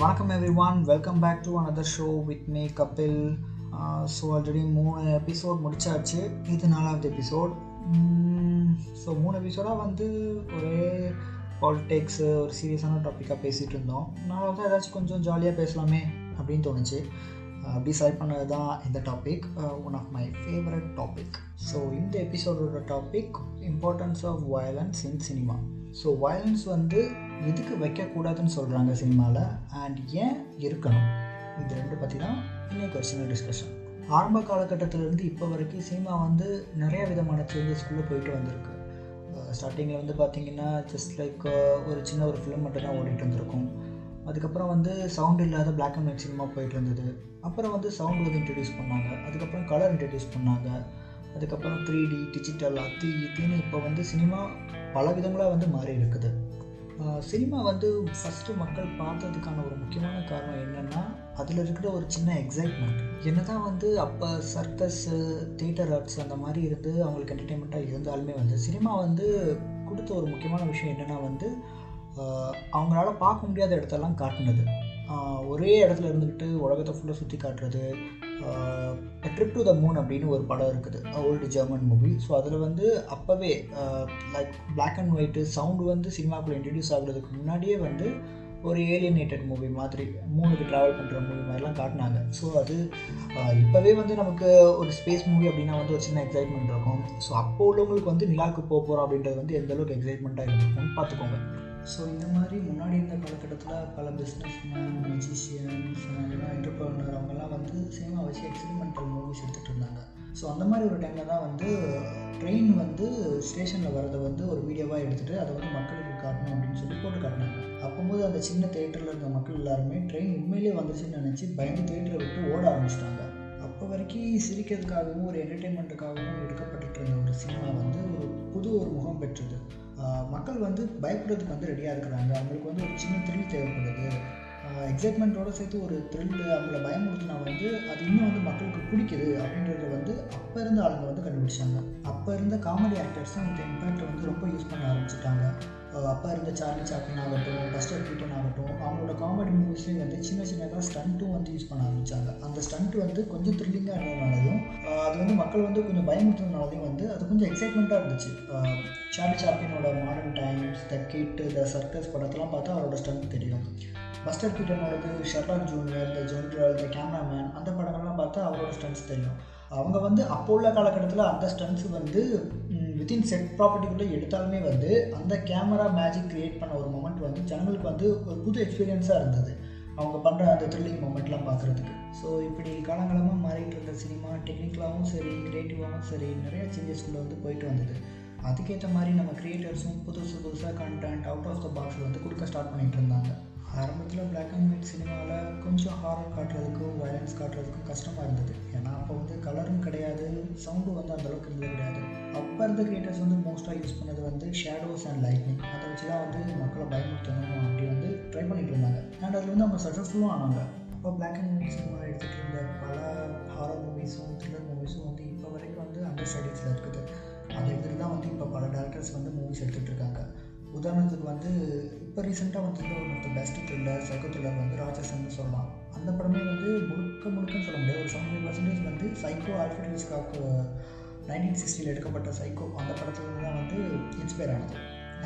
வணக்கம் everyone welcome back to another show with me Kapil so already மூணு episode முடிச்சாச்சு. இது நாலாவது எபிசோட் ஸோ mm, மூணு எபிசோடாக வந்து ஒரே பாலிடிக்ஸு ஒரு சீரியஸான டாப்பிக்காக பேசிகிட்டு இருந்தோம். நாலாவது ஏதாச்சும் கொஞ்சம் ஜாலியாக பேசலாமே அப்படின்னு தோணுச்சு. Uh, அப்படி செலக்ட் பண்ணது தான் இந்த topic one of my favourite topic so இந்த எபிசோடோட topic importance of violence in cinema so violence வந்து எதுக்கு வைக்கக்கூடாதுன்னு சொல்கிறாங்க சினிமாவில் அண்ட் ஏன் இருக்கணும்? இது ரெண்டு பற்றி தான் இன்னைக்கு ஒரு சின்ன டிஸ்கஷன் ஆரம்ப காலகட்டத்திலேருந்து இப்போ வரைக்கும் சினிமா வந்து நிறைய விதமான சேஞ்சஸ்குள்ளே போயிட்டு வந்திருக்கு. ஸ்டார்டிங்கில் வந்து பார்த்திங்கன்னா ஜஸ்ட் லைக் ஒரு சின்ன ஒரு ஃபிலிம் மட்டும் தான் ஓடிட்டு வந்திருக்கும். அதுக்கப்புறம் வந்து சவுண்ட் இல்லாத பிளாக் அண்ட் ஒயிட் சினிமா போயிட்டு இருந்தது அப்புறம் வந்து சவுண்ட் வந்து இன்ட்ரடியூஸ் பண்ணாங்க. அதுக்கப்புறம் கலர் இன்ட்ரடியூஸ் பண்ணாங்க. அதுக்கப்புறம் த்ரீ டி டிஜிட்டல் அது இதுன்னு இப்போ வந்து சினிமா பல விதங்களாக வந்து மாறி இருக்குது. சினிமா வந்து ஃபஸ்ட்டு மக்கள் பார்த்ததுக்கான ஒரு முக்கியமான காரணம் என்னென்னா அதில் இருக்கிற ஒரு சின்ன எக்ஸைட்மெண்ட் என்ன தான் வந்து அப்போ சர்க்கஸ்ஸு தேட்டர் ஆர்ட்ஸ் அந்த மாதிரி இருந்து அவங்களுக்கு என்டர்டெயின்மெண்ட்டாக இருந்தாலுமே வந்து சினிமா வந்து கொடுத்த ஒரு முக்கியமான விஷயம் என்னென்னா வந்து அவங்களால பார்க்க முடியாத இடத்தெல்லாம் காட்டினது. ஒரே இடத்துல இருந்துக்கிட்டு உலகத்தை ஃபுல்லாக சுற்றி காட்டுறது ட்ரிப் டு த மூன் அப்படின்னு ஒரு படம் இருக்குது. ஓல்டு ஜெர்மன் மூவி ஸோ அதில் வந்து அப்போவே like black and white sound வந்து சினிமாக்குள்ளே இன்ட்ரடியூஸ் ஆகுறதுக்கு முன்னாடியே வந்து ஒரு ஏலியனேட்டட் மூவி மாதிரி மூணுக்கு ட்ராவல் பண்ணுற மூவி மாதிரிலாம் காட்டினாங்க. ஸோ அது இப்போவே வந்து நமக்கு ஒரு ஸ்பேஸ் மூவி அப்படின்னா வந்து ஒரு சின்ன எக்ஸைட்மெண்ட் இருக்கும். ஸோ அப்போ உள்ளவங்களுக்கு வந்து நிலாவுக்கு போக போகிறோம் அப்படின்றது வந்து எந்த அளவுக்கு எக்ஸைட்மெண்ட்டாக இருக்கும் பார்த்துக்கோங்க. ஸோ இந்த மாதிரி முன்னாடி இருந்த காலகட்டத்தில் பல பிஸ்னஸ் மேன் மியூசிஷியன்ஸ் இல்லைனா என்டர்பிரனர் அவங்கெல்லாம் வந்து சினிமா வச்சு எக்ஸ்பெரிமெண்டல் மூவிஸ் எடுத்துகிட்டு இருந்தாங்க. ஸோ அந்த மாதிரி ஒரு டைமில் தான் வந்து ட்ரெயின் வந்து ஸ்டேஷனில் வரதை வந்து ஒரு வீடியோவாக எடுத்துகிட்டு அதை வந்து மக்களுக்கு காட்டணும் அப்படின்னு சொல்லி போட்டு காட்டினாங்க. அப்போது அந்த சின்ன தேட்டரில் இருந்த மக்கள் எல்லாருமே ட்ரெயின் உண்மையிலே வந்துச்சுன்னு நினச்சி பயந்து தேட்டரை விட்டு ஓட ஆரம்பிச்சிட்டாங்க. அப்போ வரைக்கும் சிரிக்கிறதுக்காகவும் ஒரு என்டர்டெயின்மெண்ட்டுக்காகவும் எடுக்கப்பட்டு இருந்த ஒரு சினிமா வந்து ஒரு புது ஒரு முகம் பெற்றது. மக்கள் வந்து பயப்படுறதுக்கு வந்து ரெடியாக இருக்கிறாங்க. அவங்களுக்கு வந்து ஒரு சின்ன த்ரில் தேவைப்படுது. எக்ஸைட்மெண்ட்டோடு சேர்த்து ஒரு த்ரில்லு அவங்கள பயமுறுத்தினா வந்து அது இன்னும் வந்து மக்களுக்கு பிடிக்குது அப்படின்றத வந்து அப்போ இருந்த ஆளுங்க வந்து கண்டுபிடிச்சாங்க. அப்போ இருந்த காமெடி ஆக்டர்ஸ் தான் இந்த இம்பேக்டை வந்து ரொம்ப யூஸ் பண்ண ஆரம்பிச்சிட்டாங்க. அப்பா இருந்த சார்லி சாப்பின் ஆகட்டும் பஸ்டர் கீட்டன் ஆகட்டும் அவங்களோட காமெடி மூவிஸ்லேயும் வந்து சின்ன சின்னதாக ஸ்டண்ட்டும் வந்து யூஸ் பண்ண ஆரம்பித்தாங்க அந்த ஸ்டண்ட் வந்து கொஞ்சம் த்ரில்லிங்காக இருந்ததுனாலையும் அது வந்து மக்கள் வந்து கொஞ்சம் பயமுறுத்துறதுனாலையும் வந்து அது கொஞ்சம் எக்ஸைட்மெண்ட்டாக இருந்துச்சு. Charlie சாப்பினோட modern times the kid the circus படத்தெல்லாம் பார்த்தா அவரோட ஸ்டண்ட் தெரியும். Buster கீட்டனோடது Sherlock junior the general the cameraman அந்த படங்கள்லாம் பார்த்தா அவரோட ஸ்டண்ட்ஸ் தெரியும். அவங்க வந்து அப்போ உள்ள காலகட்டத்தில் அந்த ஸ்டன்ஸ் வந்து வித்தின் செட் ப்ராப்பர்ட்டிக்குள்ளே எடுத்தாலுமே வந்து அந்த கேமரா மேஜிக் க்ரியேட் பண்ண ஒரு மொமெண்ட் வந்து ஜனங்களுக்கு வந்து ஒரு புது எக்ஸ்பீரியன்ஸாக இருந்தது. அவங்க பண்ணுற அந்த த்ரில்லிங் மூமெண்ட்லாம் பார்க்குறதுக்கு ஸோ இப்படி காலங்காலமாக மாறிட்டு இருந்த சினிமா டெக்னிக்கலாகவும் சரி க்ரியேட்டிவாகவும் சரி நிறைய சேஞ்சஸ்குள்ளே வந்து போயிட்டு வந்தது. அதுக்கேற்ற மாதிரி நம்ம க்ரியேட்டர்ஸும் புதுசு புதுசாக கண்டென்ட் அவுட் ஆஃப் த பாக்ஸில் வந்து கொடுக்க ஸ்டார்ட் பண்ணிகிட்டு இருந்தாங்க. ஆரம்பத்தில் பிளாக் அண்ட் ஒயிட் சினிமாவில் கொஞ்சம் ஹாரர் காட்டுறதுக்கும் வயலன்ஸ் காட்டுறதுக்கும் கஷ்டமாக இருந்தது. ஏன்னா அப்போ வந்து கலரும் கிடையாது சவுண்டும் வந்து அந்தளவுக்கு இருந்தது கிடையாது. அப்போ இருந்த கிரியேட்டர்ஸ் வந்து மோஸ்ட்டாக யூஸ் பண்ணது வந்து ஷேடோஸ் அண்ட் லைட்னிங் அதை வச்சு தான் வந்து மக்களை பயமுறுத்தணும் அப்படி வந்து ட்ரை பண்ணிட்டு இருந்தாங்க. அண்ட் அதில் வந்து அவங்க சக்ஸஸ்ஃபுல்லும் ஆனாங்க. அப்போ பிளாக் அண்ட் ஒயிட் சினிமா எடுத்துகிட்டு இருந்த பல ஹாரர் மூவிஸும் த்ரில்லர் மூவிஸும் வந்து இப்போ வரைக்கும் வந்து அண்டர் ஸ்டடீஸில் இருக்குது. அதை எடுத்துகிட்டு தான் வந்து இப்போ பல டேரக்டர்ஸ் வந்து மூவிஸ் எடுத்துகிட்டு இருக்காங்க. உதாரணத்துக்கு வந்து இப்போ ரீசெண்டாக வந்து ஒரு of best thriller psycho thriller வந்து ராட்சசன்னு சொல்லலாம். அந்த படமே வந்து முழுக்க முழுக்கன்னு சொல்ல முடியாது. ஒரு செவன்டி பர்சன்டேஜ் வந்து சைக்கோ ஆல்ஃபர்ட் ஹிச்காக் நைன்டீன் சிக்ஸ்டியில் எடுக்கப்பட்ட சைக்கோ அந்த படத்துலேருந்து தான் வந்து இன்ஸ்பயர் ஆனது.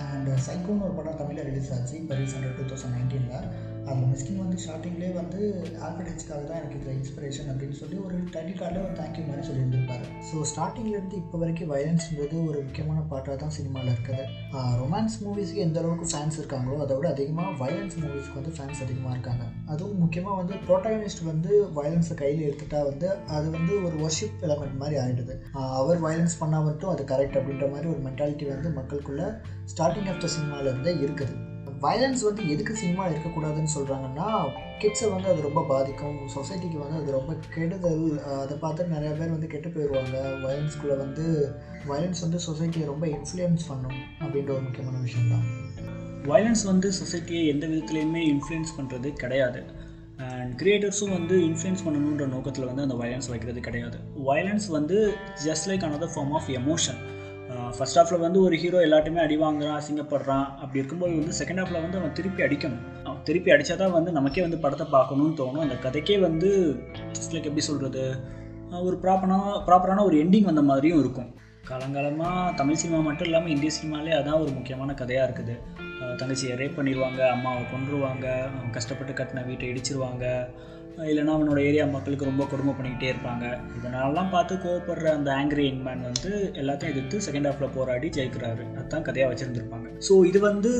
அண்ட் சைக்கோன்னு ஒரு படம் தமிழில் ரிலீஸ் ஆச்சு. இப்போ ரீசெண்டாக டூ தௌசண்ட் நைன்டீனில் அந்த மிஸ்கின் வந்து ஸ்டார்டிங்லேயே வந்து ஆல்ஃபர்ட் தான் எனக்கு இதில் இன்ஸ்பிரேஷன் அப்படின்னு சொல்லி ஒரு டைட்டில் கார்டில் ஒரு தேங்க்யூ மாதிரி சொல்லியிருந்திருப்பாரு. ஸோ ஸ்டார்டிங்லேருந்து இப்போ வரைக்கும் வயலன்ஸ்ன்றது ஒரு முக்கியமான பாட்டாக தான் சினிமாவில் இருக்குது. ரொமான்ஸ் மூவிஸ்க்கு எந்த அளவுக்கு ஃபேன்ஸ் இருக்காங்களோ அதை விட அதிகமாக வயலன்ஸ் மூவிஸ்க்கு வந்து ஃபேன்ஸ் அதிகமாக இருக்காங்க. அதுவும் முக்கியமாக வந்து ப்ரோட்டாகனிஸ்ட் வந்து வயலன்ஸை கையில் எடுத்துட்டா வந்து அது வந்து ஒரு ஒர்ஷிப் எலமெண்ட் மாதிரி ஆகிடுது அவர் வயலன்ஸ் பண்ணால் மட்டும் அது கரெக்ட் அப்படின்ற மாதிரி ஒரு மென்டாலிட்டி வந்து மக்களுக்குள்ள ஸ்டார்டிங் ஆஃப் த சினிமாவிலேருந்தே இருக்குது. வயலன்ஸ் வந்து எதுக்கு சினிமா இருக்கக்கூடாதுன்னு சொல்கிறாங்கன்னா கிட்ஸை வந்து அது ரொம்ப பாதிக்கும். சொசைட்டிக்கு வந்து அது ரொம்ப கெடுதல் அதை பார்த்து நிறையா பேர் வந்து கெட்டு போயிடுவாங்க வயலன்ஸ்குள்ளே வந்து வயலன்ஸ் வந்து சொசைட்டியை ரொம்ப இன்ஃப்ளூயன்ஸ் பண்ணும் அப்படின்ற ஒரு முக்கியமான விஷயம்தான். வயலன்ஸ் வந்து சொசைட்டியை எந்த விதத்துலேயுமே இன்ஃப்ளூயன்ஸ் பண்ணுறது கிடையாது. அண்ட் கிரியேட்டர்ஸும் வந்து இன்ஃப்ளூயன்ஸ் பண்ணணுன்ற நோக்கத்தில் வந்து அந்த வயலன்ஸ் வைக்கிறது கிடையாது. வயலன்ஸ் வந்து just like another form of emotion first ஹாஃபில் வந்து ஒரு ஹீரோ எல்லாத்தையுமே அடி வாங்குறான் அசிங்கப்படுறான். அப்படி இருக்கும்போது வந்து செகண்ட் ஹாஃபில் வந்து அவன் திருப்பி அடிக்கணும். அவன் திருப்பி அடித்தா தான் வந்து நமக்கே வந்து படத்தை பார்க்கணும்னு தோணும். அந்த கதைக்கே வந்து ஜஸ்ட் லைக் எப்படி சொல்கிறது ஒரு ப்ராப்பரான ப்ராப்பரான ஒரு எண்டிங் வந்த மாதிரியும் இருக்கும். காலங்காலமாக தமிழ் சினிமா மட்டும் இல்லாமல் இந்திய சினிமாலே அதான் ஒரு முக்கியமான கதையாக இருக்குது. தங்கச்சியை ரேப் பண்ணிடுவாங்க அம்மாவை கொண்டுருவாங்க அவன் கஷ்டப்பட்டு கட்டின வீட்டை இடிச்சிருவாங்க இல்லைனா அவனோட ஏரியா மக்களுக்கு ரொம்ப கொடுமை பண்ணிக்கிட்டே இருப்பாங்க. இதனாலலாம் பார்த்து கோவப்படுற அந்த ஆங்கிரி யங்மேன் வந்து எல்லாத்தையும் எதிர்த்து செகண்ட் ஹாஃபில் போராடி ஜெயிக்கிறாரு. அதுதான் கதையாக வச்சுருந்துருப்பாங்க. ஸோ இது வந்து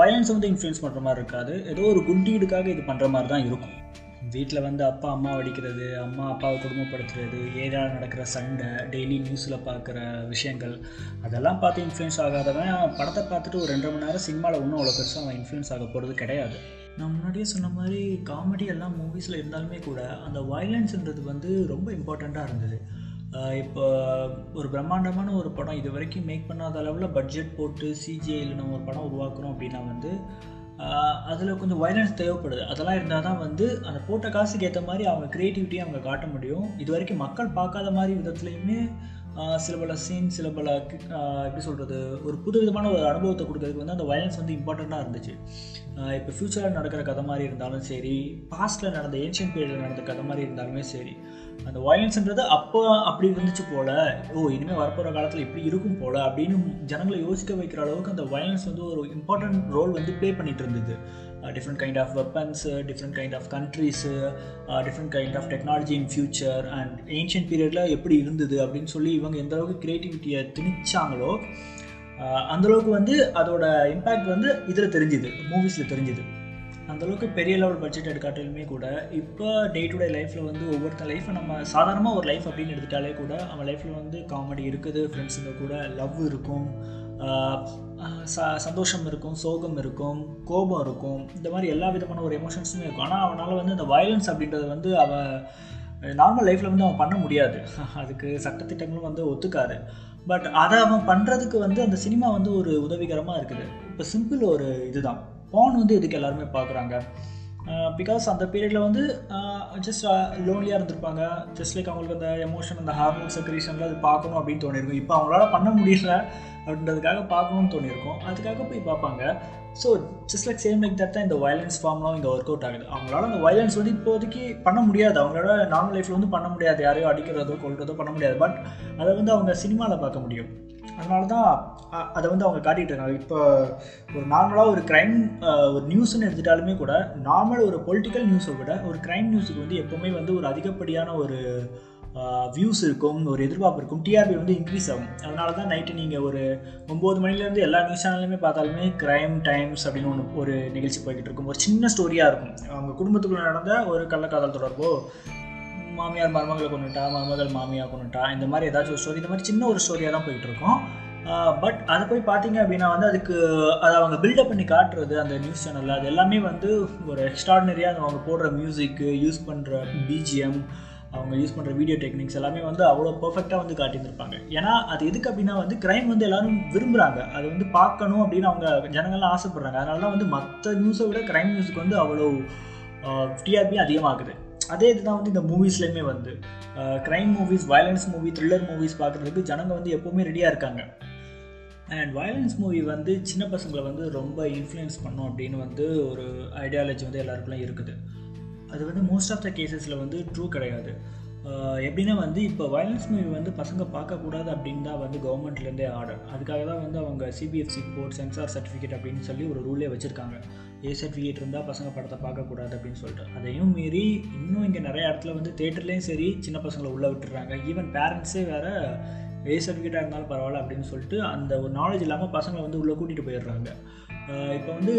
வயலன்ஸ் வந்து இன்ஃப்ளூயன்ஸ் பண்ணுற மாதிரி இருக்காது. ஏதோ ஒரு குண்டீடுக்காக இது பண்ணுற மாதிரி தான் இருக்கும். வீட்டில் வந்து அப்பா அம்மா அடிக்கிறது அம்மா அப்பாவை குடும்பப்படுத்துறது ஏரியாவில் நடக்கிற சண்டை டெய்லி நியூஸில் பார்க்குற விஷயங்கள் அதெல்லாம் பார்த்து இன்ஃப்ளூயன்ஸ் ஆகாதவன் படத்தை பார்த்துட்டு ஒரு ரெண்டரை மணி நேரம் சினிமாவில் ஒன்றும் அவ்வளோ பெருசாக அவன் இன்ஃப்ளூயன்ஸ் ஆக போகிறது கிடையாது. நான் முன்னாடியே சொன்ன மாதிரி காமெடி எல்லாம் மூவிஸில் இருந்தாலுமே கூட அந்த வயலன்ஸுன்றது வந்து ரொம்ப இம்பார்ட்டண்ட்டாக இருந்தது. இப்போ ஒரு பிரம்மாண்டமான ஒரு படம் இது வரைக்கும் மேக் பண்ணாத அளவில் பட்ஜெட் போட்டு சிஜிஐயில் நம்ம ஒரு படம் உருவாக்குறோம் அப்படின்னா வந்து அதில் கொஞ்சம் வயலன்ஸ் தேவைப்படுது. அதெல்லாம் இருந்தால் தான் வந்து அந்த போட்ட காசுக்கு ஏற்ற மாதிரி அவங்க க்ரியேட்டிவிட்டியை அவங்க காட்ட முடியும். இது வரைக்கும் மக்கள் பார்க்காத மாதிரி விதத்துலையுமே சில பல சீன் சில பல எப்படி சொல்கிறது ஒரு புது விதமான ஒரு அனுபவத்தை கொடுக்கறதுக்கு வந்து அந்த வயலன்ஸ் வந்து இம்பார்ட்டண்ட்டாக இருந்துச்சு. இப்போ ஃப்யூச்சரில் நடக்கிற கதை மாதிரி இருந்தாலும் சரி பாஸ்ட்டில் நடந்த ஏன்ஷியன் பீரியடில் நடந்த கதை மாதிரி இருந்தாலுமே சரி அந்த வயலன்ஸ்ன்றது அப்போ அப்படி இருந்துச்சு போல் ஓ இனிமேல் வரப்போகிற காலத்தில் இப்படி இருக்கும் போல் அப்படின்னு ஜனங்களை யோசிக்க வைக்கிற அளவுக்கு அந்த வயலன்ஸ் வந்து ஒரு இம்பார்ட்டன்ட் ரோல் வந்து ப்ளே பண்ணிகிட்டு இருந்தது. Different kind of weapons different kind of countries different kind of technology in future and ancient பீரியடில் எப்படி இருந்தது அப்படின்னு சொல்லி இவங்க எந்த அளவுக்கு க்ரியேட்டிவிட்டியை திணிச்சாங்களோ uh, அந்தளவுக்கு வந்து அதோட இம்பேக்ட் வந்து இதில் தெரிஞ்சுது மூவிஸில் தெரிஞ்சுது. அந்தளவுக்கு பெரிய லெவல் பட்ஜெட் எடுக்காட்டிலுமே கூட இப்போ டே டு டே லைஃப்பில் வந்து ஒவ்வொருத்தர் லைஃப்பை நம்ம சாதாரணமாக ஒரு லைஃப் அப்படின்னு எடுத்துட்டாலே கூட அவன் லைஃப்பில் வந்து காமெடி இருக்குது ஃப்ரெண்ட்ஸுங்க கூட லவ் இருக்கும் ச சந்தோஷம் இருக்கும் சோகம் இருக்கும் கோபம் இருக்கும். இந்த மாதிரி எல்லா விதமான ஒரு எமோஷன்ஸுமே இருக்கும். ஆனால் அவனால் வந்து அந்த வயலன்ஸ் அப்படின்றது வந்து அவன் நார்மல் லைஃப்பில் வந்து அவன் பண்ண முடியாது. அதுக்கு சட்டத்திட்டங்களும் வந்து ஒத்துக்காது. பட் அதை அவன் பண்ணுறதுக்கு வந்து அந்த சினிமா வந்து ஒரு உதவிகரமாக இருக்குது. இப்போ சிம்பிள் ஒரு இதுதான். பான் வந்து எதுக்கு எல்லாருமே பார்க்குறாங்க? Uh, பிகாஸ் அந்த பீரியடில் வந்து uh, ஜஸ்ட் லோன்லியாக uh, இருந்திருப்பாங்க. ஜஸ்ட் லைக் அவங்களுக்கு அந்த எமோஷன் அந்த ஹார்மோன் செக்ரேஷனில் அது பார்க்கணும் அப்படின்னு தோணியிருக்கும். இப்போ அவங்களால பண்ண முடியல அப்படின்றதுக்காக பார்க்கணும்னு தோணியிருக்கும். அதுக்காக போய் பார்ப்பாங்க. So just like same like that தான் இந்த வயலன்ஸ் ஃபார்ம்லாம் இங்கே ஒர்க் அவுட் ஆகுது. அவங்களால அந்த வயலன்ஸ் வந்து இப்போதைக்கு பண்ண முடியாது. அவங்களோட நார்மல் லைஃப்பில் வந்து பண்ண முடியாது. யாரையோ அடிக்கிறதோ கொள்றதோ பண்ண முடியாது. பட் அதை வந்து அவங்க சினிமாவில் பார்க்க முடியும். அதனால தான் அதை வந்து அவங்க காட்டிகிட்டு இருக்காங்க. இப்போ ஒரு நார்மலாக ஒரு க்ரைம் ஒரு நியூஸ்ன்னு எடுத்துட்டாலுமே கூட நார்மல் ஒரு பொலிட்டிக்கல் நியூஸை விட ஒரு க்ரைம் நியூஸுக்கு வந்து எப்போவுமே வந்து ஒரு அதிகப்படியான ஒரு வியூஸ் இருக்கும் ஒரு எதிர்பார்ப்பு இருக்கும். டிஆர்பி வந்து இன்க்ரீஸ் ஆகும். அதனால தான் நைட்டு நீங்கள் ஒரு ஒம்பது மணிலேருந்து எல்லா நியூஸ் சேனல்லையுமே பார்த்தாலுமே க்ரைம் டைம்ஸ் அப்படின்னு ஒன்று ஒரு நிகழ்ச்சி போய்கிட்டு இருக்கும். ஒரு சின்ன ஸ்டோரியாக இருக்கும். அவங்க குடும்பத்துக்குள்ளே நடந்த ஒரு கள்ளக்காதல் தொடர்போ மாமியார் மருமகளை கொண்டுட்டா மருமகள் மாமியார் கொண்டுட்டா இந்த மாதிரி ஏதாச்சும் ஒரு ஸ்டோரி இந்த மாதிரி சின்ன ஒரு ஸ்டோரியாக தான் போயிட்டுருக்கோம். பட் அதை போய் பார்த்தீங்க அப்படின்னா வந்து அதுக்கு அதை அவங்க பில்டப் பண்ணி காட்டுறது அந்த நியூஸ் சேனலில் அது எல்லாமே வந்து ஒரு எக்ஸ்ட்ராடினரியாக அவங்க போடுற மியூசிக்கு யூஸ் பண்ணுற பிஜிஎம் அவங்க யூஸ் பண்ணுற வீடியோ டெக்னிக்ஸ் எல்லாமே வந்து அவ்வளோ பர்ஃபெக்டாக வந்து காட்டியிருந்திருப்பாங்க. ஏன்னா அது எதுக்கு அப்படின்னா வந்து க்ரைம் வந்து எல்லோரும் விரும்புகிறாங்க அது வந்து பார்க்கணும் அப்படின்னு அவங்க ஜனங்கள்லாம் ஆசைப்படுறாங்க. அதனால தான் வந்து மற்ற நியூஸை விட க்ரைம் நியூஸுக்கு வந்து அவ்வளோ டிஆர்பி அதிகமாகுது. அதே இதுதான் வந்து இந்த மூவிஸ்லேயுமே வந்து. Crime movies violence movie thriller movies பார்க்குறதுக்கு ஜனங்க வந்து எப்போவுமே ரெடியாக இருக்காங்க. அண்ட் வயலன்ஸ் மூவி வந்து சின்ன பசங்களை வந்து ரொம்ப இன்ஃப்ளூயன்ஸ் பண்ணும் அப்படின்னு வந்து ஒரு ஐடியாலஜி வந்து எல்லாருக்குலாம் இருக்குது. அது வந்து மோஸ்ட் ஆஃப் த கேசஸில் வந்து ட்ரூ கிடையாது. எப்படின்னா வந்து இப்போ வயலன்ஸ் மூவி வந்து பசங்க பார்க்கக்கூடாது அப்படின்னு தான் வந்து கவர்மெண்ட்லேருந்தே ஆர்டர் அதுக்காக தான் வந்து அவங்க சிபிஎஃப்சி போர்ட் சென்சார் சர்டிஃபிகேட் அப்படின்னு சொல்லி ஒரு ரூலே வச்சுருக்காங்க. ஏ சர்டிஃபிகேட் இருந்தால் பசங்க படத்தை பார்க்கக்கூடாது அப்படின்னு சொல்லிட்டு. அதையும் மீறி இன்னும் இங்கே நிறைய இடத்துல வந்து தேட்டர்லேயும் சரி சின்ன பசங்களை உள்ளே விட்டுறாங்க. ஈவன் பேரண்ட்ஸே வேறு ஏ சர்டிஃபிகேட்டாக இருந்தாலும் பரவாயில்ல அப்படின்னு சொல்லிட்டு அந்த ஒரு நாலேஜ் இல்லாமல் பசங்களை வந்து உள்ளே கூட்டிகிட்டு போயிடுறாங்க. இப்போ வந்து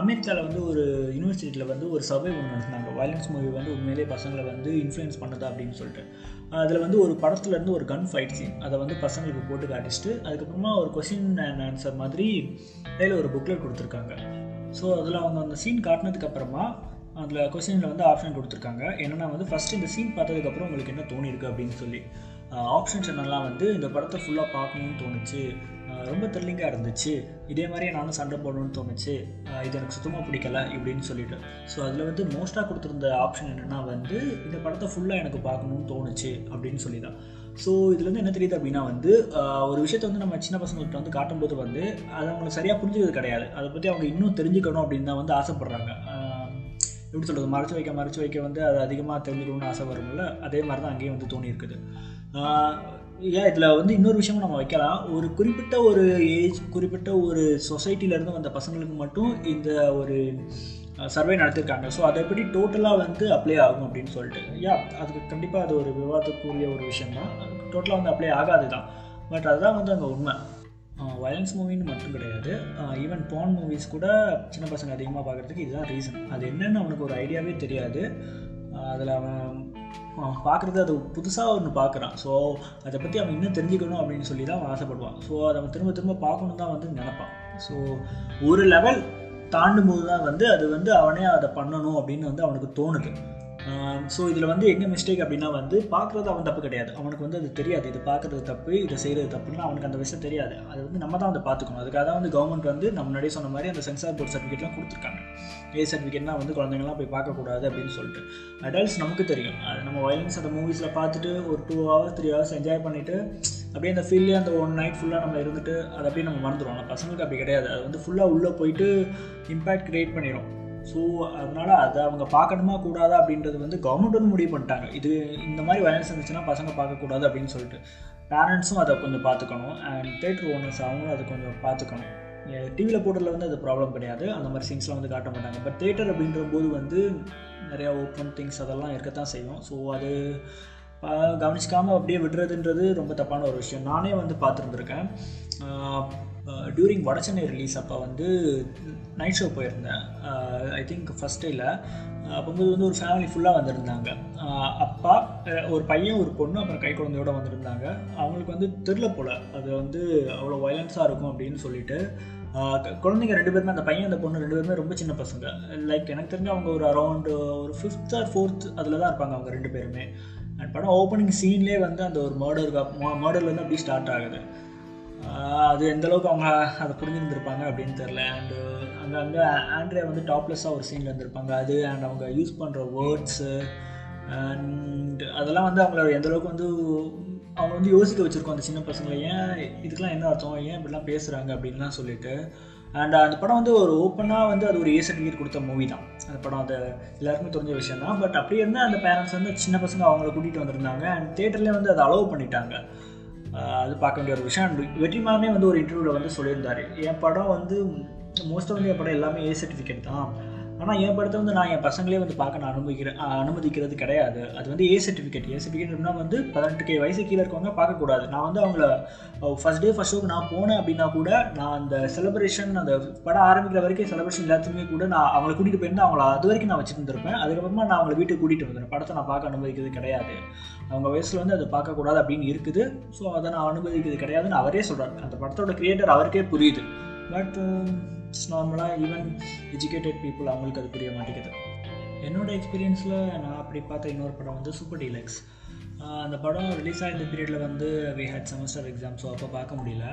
அமெரிக்காவில் வந்து ஒரு யூனிவர்சிட்டியில் வந்து ஒரு சர்வே ஒன்று நடத்தினாங்க வயலன்ஸ் மூவி வந்து உண்மையிலே பசங்களை வந்து இன்ஃப்ளூயன்ஸ் பண்ணுதா அப்படின்னு சொல்லிட்டு. அதில் வந்து ஒரு படத்துலேருந்து ஒரு கன் ஃபைட் சீன் அதை வந்து பசங்களுக்கு போட்டு காட்டிச்சிட்டு அதுக்கப்புறமா ஒரு கொஷின் அண்ட் ஆன்சர் மாதிரி கையில் ஒரு புக்லெட் கொடுத்துருக்காங்க. ஸோ அதில் அவங்க அந்த சீன் காட்டினதுக்கப்புறமா அதில் கொஸ்டினில் வந்து ஆப்ஷன் கொடுத்துருக்காங்க. என்னென்னா வந்து ஃபஸ்ட்டு இந்த சீன் பார்த்ததுக்கப்புறம் உங்களுக்கு என்ன தோணிருக்கு அப்படின்னு சொல்லி. ஆப்ஷன்ஸ் என்னெல்லாம் வந்து இந்த படத்தை ஃபுல்லாக பார்க்கணும்னு தோணுச்சு. ரொம்ப த்ரில்லிங்காக இருந்துச்சு. இதே மாதிரியே நானும் சண்டை போடணும்னு தோணுச்சு. இது எனக்கு சுத்தமாக பிடிக்கல இப்படின்னு சொல்லிட்டு. ஸோ அதில் வந்து மோஸ்ட்டாக கொடுத்துருந்த ஆப்ஷன் என்னென்னா வந்து இந்த படத்தை ஃபுல்லாக எனக்கு பார்க்கணும்னு தோணுச்சு அப்படின்னு சொல்லி தான் ஸோ இதுலேருந்து என்ன தெரியுது அப்படின்னா வந்து ஒரு விஷயத்தை வந்து நம்ம சின்ன பசங்கள்கிட்ட வந்து காட்டும்போது வந்து அது அவங்களுக்கு சரியாக புரிஞ்சுக்கிறது கிடையாது. அதை பற்றி அவங்க இன்னும் தெரிஞ்சுக்கணும் அப்படின்னு தான் வந்து ஆசைப்பட்றாங்க. எப்படி சொல்கிறது மறைச்சு வைக்க மறைச்சு வைக்க வந்து அது அதிகமாக தெரிஞ்சுக்கணும்னு ஆசை வரும்ல அதே மாதிரி தான் அங்கேயும் வந்து தோணி இருக்குது ஏன் இதில் வந்து இன்னொரு விஷயமும் நம்ம வைக்கலாம். ஒரு குறிப்பிட்ட ஒரு ஏஜ் குறிப்பிட்ட ஒரு சொசைட்டிலேருந்து வந்த பசங்களுக்கு மட்டும் இந்த ஒரு சர்வே நடத்திருக்காங்க. ஸோ அதை எப்படி டோட்டலாக வந்து அப்ளை ஆகும் அப்படின்னு சொல்லிட்டு. யா அதுக்கு கண்டிப்பாக அது ஒரு விவாதத்துக்குரிய ஒரு விஷயம் தான் டோட்டலாக வந்து அப்ளை ஆகாது தான் பட் அதுதான் வந்து அங்கே உண்மை. வயலன்ஸ் மூவின்னு மட்டும் கிடையாது. ஈவன் பான் மூவிஸ் கூட சின்ன பசங்க அதிகமாக பார்க்குறதுக்கு இதுதான் ரீசன் அது என்னென்னு அவனுக்கு ஒரு ஐடியாவே தெரியாது. அதில் அவன் பார்க்குறது அது புதுசாக ஒன்று பார்க்குறான். ஸோ அதை பற்றி அவன் இன்னும் தெரிஞ்சுக்கணும் அப்படின்னு சொல்லி தான் அவன் ஆசைப்படுவான். ஸோ அதை அவன் திரும்ப திரும்ப பார்க்கணும் தான் வந்து நினப்பான். ஸோ ஒரு லெவல் தாண்டும் போது தான் வந்து அது வந்து அவனே அதை பண்ணணும் அப்படின்னு வந்து அவனுக்கு தோணுது. ஸோ இதில் வந்து எங்கே மிஸ்டேக் அப்படின்னா வந்து பார்க்குறது அவன் தப்பு கிடையாது. அவனுக்கு வந்து அது தெரியாது. இது பார்க்குறது தப்பு இதை செய்கிறது தப்புன்னு அவனுக்கு அந்த விஷயம் தெரியாது. அது வந்து நம்ம தான் அதை பார்த்துக்கணும். அதுக்காக தான் வந்து கவர்மெண்ட் வந்து நம்ம முன்னாடியே சொன்ன மாதிரி அந்த சென்சார் போர்ட் சர்டிஃபிகேட்லாம் கொடுத்துருக்காங்க. ஏ சர்டிஃபிகேட்னா வந்து குழந்தைங்களாம் போய் பார்க்கக்கூடாது அப்படின்னு சொல்லிட்டு. அடல்ட்ஸ் நமக்கு தெரியும். அது நம்ம வயலன்ஸ் அந்த மூவிஸில் பார்த்துட்டு ஒரு two hours three hours enjoy பண்ணிவிட்டு அப்படியே அந்த ஃபீல்லே அந்த ஒன் நைட் ஃபுல்லாக நம்ம இருந்துட்டு அதை அப்படியே நம்ம மறந்துடுவோம் ஆனால் பசங்களுக்கு அப்படி கிடையாது. அது வந்து ஃபுல்லாக உள்ளே போயிட்டு இம்பேக்ட் க்ரியேட் பண்ணிடும் ஸோ அதனால் அதை அவங்க பார்க்கணுமா கூடாதா அப்படின்றது வந்து கவர்மெண்ட் வந்து முடிவு பண்ணிட்டாங்க. இது இந்த மாதிரி வயலன்ஸ் இருந்துச்சுன்னா பசங்க பார்க்கக்கூடாது அப்படின்னு சொல்லிட்டு. பேரண்ட்ஸும் அதை கொஞ்சம் பார்த்துக்கணும். அண்ட் தேட்டர் ஓனர்ஸ் அவங்களும் அதை கொஞ்சம் பார்த்துக்கணும். டிவியில் போடுறதுல வந்து அது ப்ராப்ளம் கிடையாது. அந்த மாதிரி சீன்ஸ்லாம் வந்து காட்ட மாட்டாங்க. பட் தேட்டர் அப்படின்ற போது வந்து நிறையா ஓப்பன் திங்ஸ் அதெல்லாம் இருக்கத்தான் செய்யும். ஸோ அது கவனிச்சிக்காமல் அப்படியே விடுறதுன்றது ரொம்ப தப்பான ஒரு விஷயம். நானே வந்து பார்த்துருந்துருக்கேன். Uh, டியூரிங் வடச்சென்னை ரிலீஸ் அப்போ வந்து நைட் ஷோ போயிருந்தேன். ஐ திங்க் ஃபஸ்ட் டேயில் அப்போது வந்து ஒரு ஃபேமிலி ஃபுல்லாக வந்திருந்தாங்க. Uh, அப்பா ஒரு பையன் ஒரு பொண்ணு அப்புறம் கை குழந்தையோடு வந்திருந்தாங்க. அவங்களுக்கு வந்து தெரில போல். அது வந்து அவ்வளோ வயலன்ஸாக இருக்கும் அப்படின்னு சொல்லிட்டு uh, குழந்தைங்க ரெண்டு பேருமே அந்த பையன் அந்த பொண்ணு ரெண்டு பேருமே ரொம்ப சின்ன பசங்க. லைக் எனக்கு தெரிஞ்சு அவங்க ஒரு அரௌண்டு ஒரு ஃபிஃப்த் ஆர் ஃபோர்த் அதில் தான் இருப்பாங்க அவங்க ரெண்டு பேருமே. அண்ட் படம் ஓப்பனிங் சீன்லேயே வந்து அந்த ஒரு மர்டர் மர்டர்லேருந்து அப்படியே ஸ்டார்ட் ஆகுது. அது எந்த அளவுக்கு அவங்க அதை புரிஞ்சுருந்துருப்பாங்க அப்படின்னு தெரில அண்டு அங்கே அங்கே ஆண்ட்ரியா வந்து டாப்லெஸ்ஸாக ஒரு சீனில் இருந்திருப்பாங்க. அது அண்ட் அவங்க யூஸ் பண்ணுற வேர்ட்ஸு அண்ட் அதெல்லாம் வந்து அவங்கள எந்த அளவுக்கு வந்து அவங்க வந்து யோசிக்க வச்சுருக்கோம் அந்த சின்ன பசங்களை. ஏன் இதுக்கெலாம் என்ன அர்த்தம்? ஏன் இப்படிலாம் பேசுகிறாங்க அப்படின்லாம் சொல்லிட்டு. அண்ட் அந்த படம் வந்து ஒரு ஓப்பனாக வந்து அது ஒரு ஏ சர்டிஃபிகேட் கொடுத்த மூவி தான். அந்த படம் அது எல்லாருக்குமே தெரிஞ்ச விஷயம் தான். பட் அப்படியே இருந்தால் அந்த பேரண்ட்ஸ் வந்து சின்ன பசங்க அவங்கள கூட்டிகிட்டு வந்திருந்தாங்க. அண்ட் தேட்டர்லேயே வந்து அதை அலோவ் பண்ணிட்டாங்க. அது பார்க்க வேண்டிய ஒரு விஷயம். அண்ட் வெற்றிமாறனே வந்து ஒரு இன்டர்வியூவில் வந்து சொல்லியிருந்தார். என் படம் வந்து மோஸ்ட் ஆஃப் என் படம் எல்லாமே ஏ சர்டிஃபிகேட் தான். ஆனால் என் படத்தை வந்து நான் என் பசங்களே வந்து பார்க்க நான் அனுமதிக்கிறேன் அனுமதிக்கிறது கிடையாது. அது வந்து ஏ சர்டிஃபிகேட் ஏ சர்டிஃபிகேட்னா வந்து பதினெட்டு கே வயசு கீழே இருக்கவங்க பார்க்கக்கூடாது. நான் வந்து அவங்கள ஃபஸ்ட் டே ஃபஸ்ட் ஷோக்கு நான் போனேன் அப்படின்னா கூட நான் அந்த செலிப்ரேஷன் அந்த படம் ஆரம்பிக்கிற வரைக்கும் செலிப்ரேஷன் எல்லாத்துக்குமே கூட நான் அவங்களை கூட்டிகிட்டு போயிருந்தா அவங்கள அது வரைக்கும் நான் வச்சுருந்துருப்பேன். அதுக்கப்புறமா நான் அவங்களை வீட்டுக்கு கூட்டிகிட்டு வந்துடுறேன் படத்தை நான் பார்க்க அனுமதிக்கிறது கிடையாது. அவங்க வயசில் வந்து அதை பார்க்கக்கூடாது அப்படின்னு இருக்குது. ஸோ அதை நான் அனுமதிக்கிறது கிடையாதுன்னு அவரே சொல்கிறார் அந்த படத்தோட கிரியேட்டர் அவருக்கே புரியுது. பட் இட்ஸ் நார்மலாக ஈவன் எஜுகேட்டட் பீப்புள் அவங்களுக்கு அது புரிய மாட்டேங்குது. என்னோடய எக்ஸ்பீரியன்ஸில் நான் அப்படி பார்த்த இன்னொரு படம் வந்து சூப்பர் டீலக்ஸ் அந்த படம் ரிலீஸ் ஆகிருந்த பீரியடில் வந்து we had semester exam so அப்போ பார்க்க முடியல.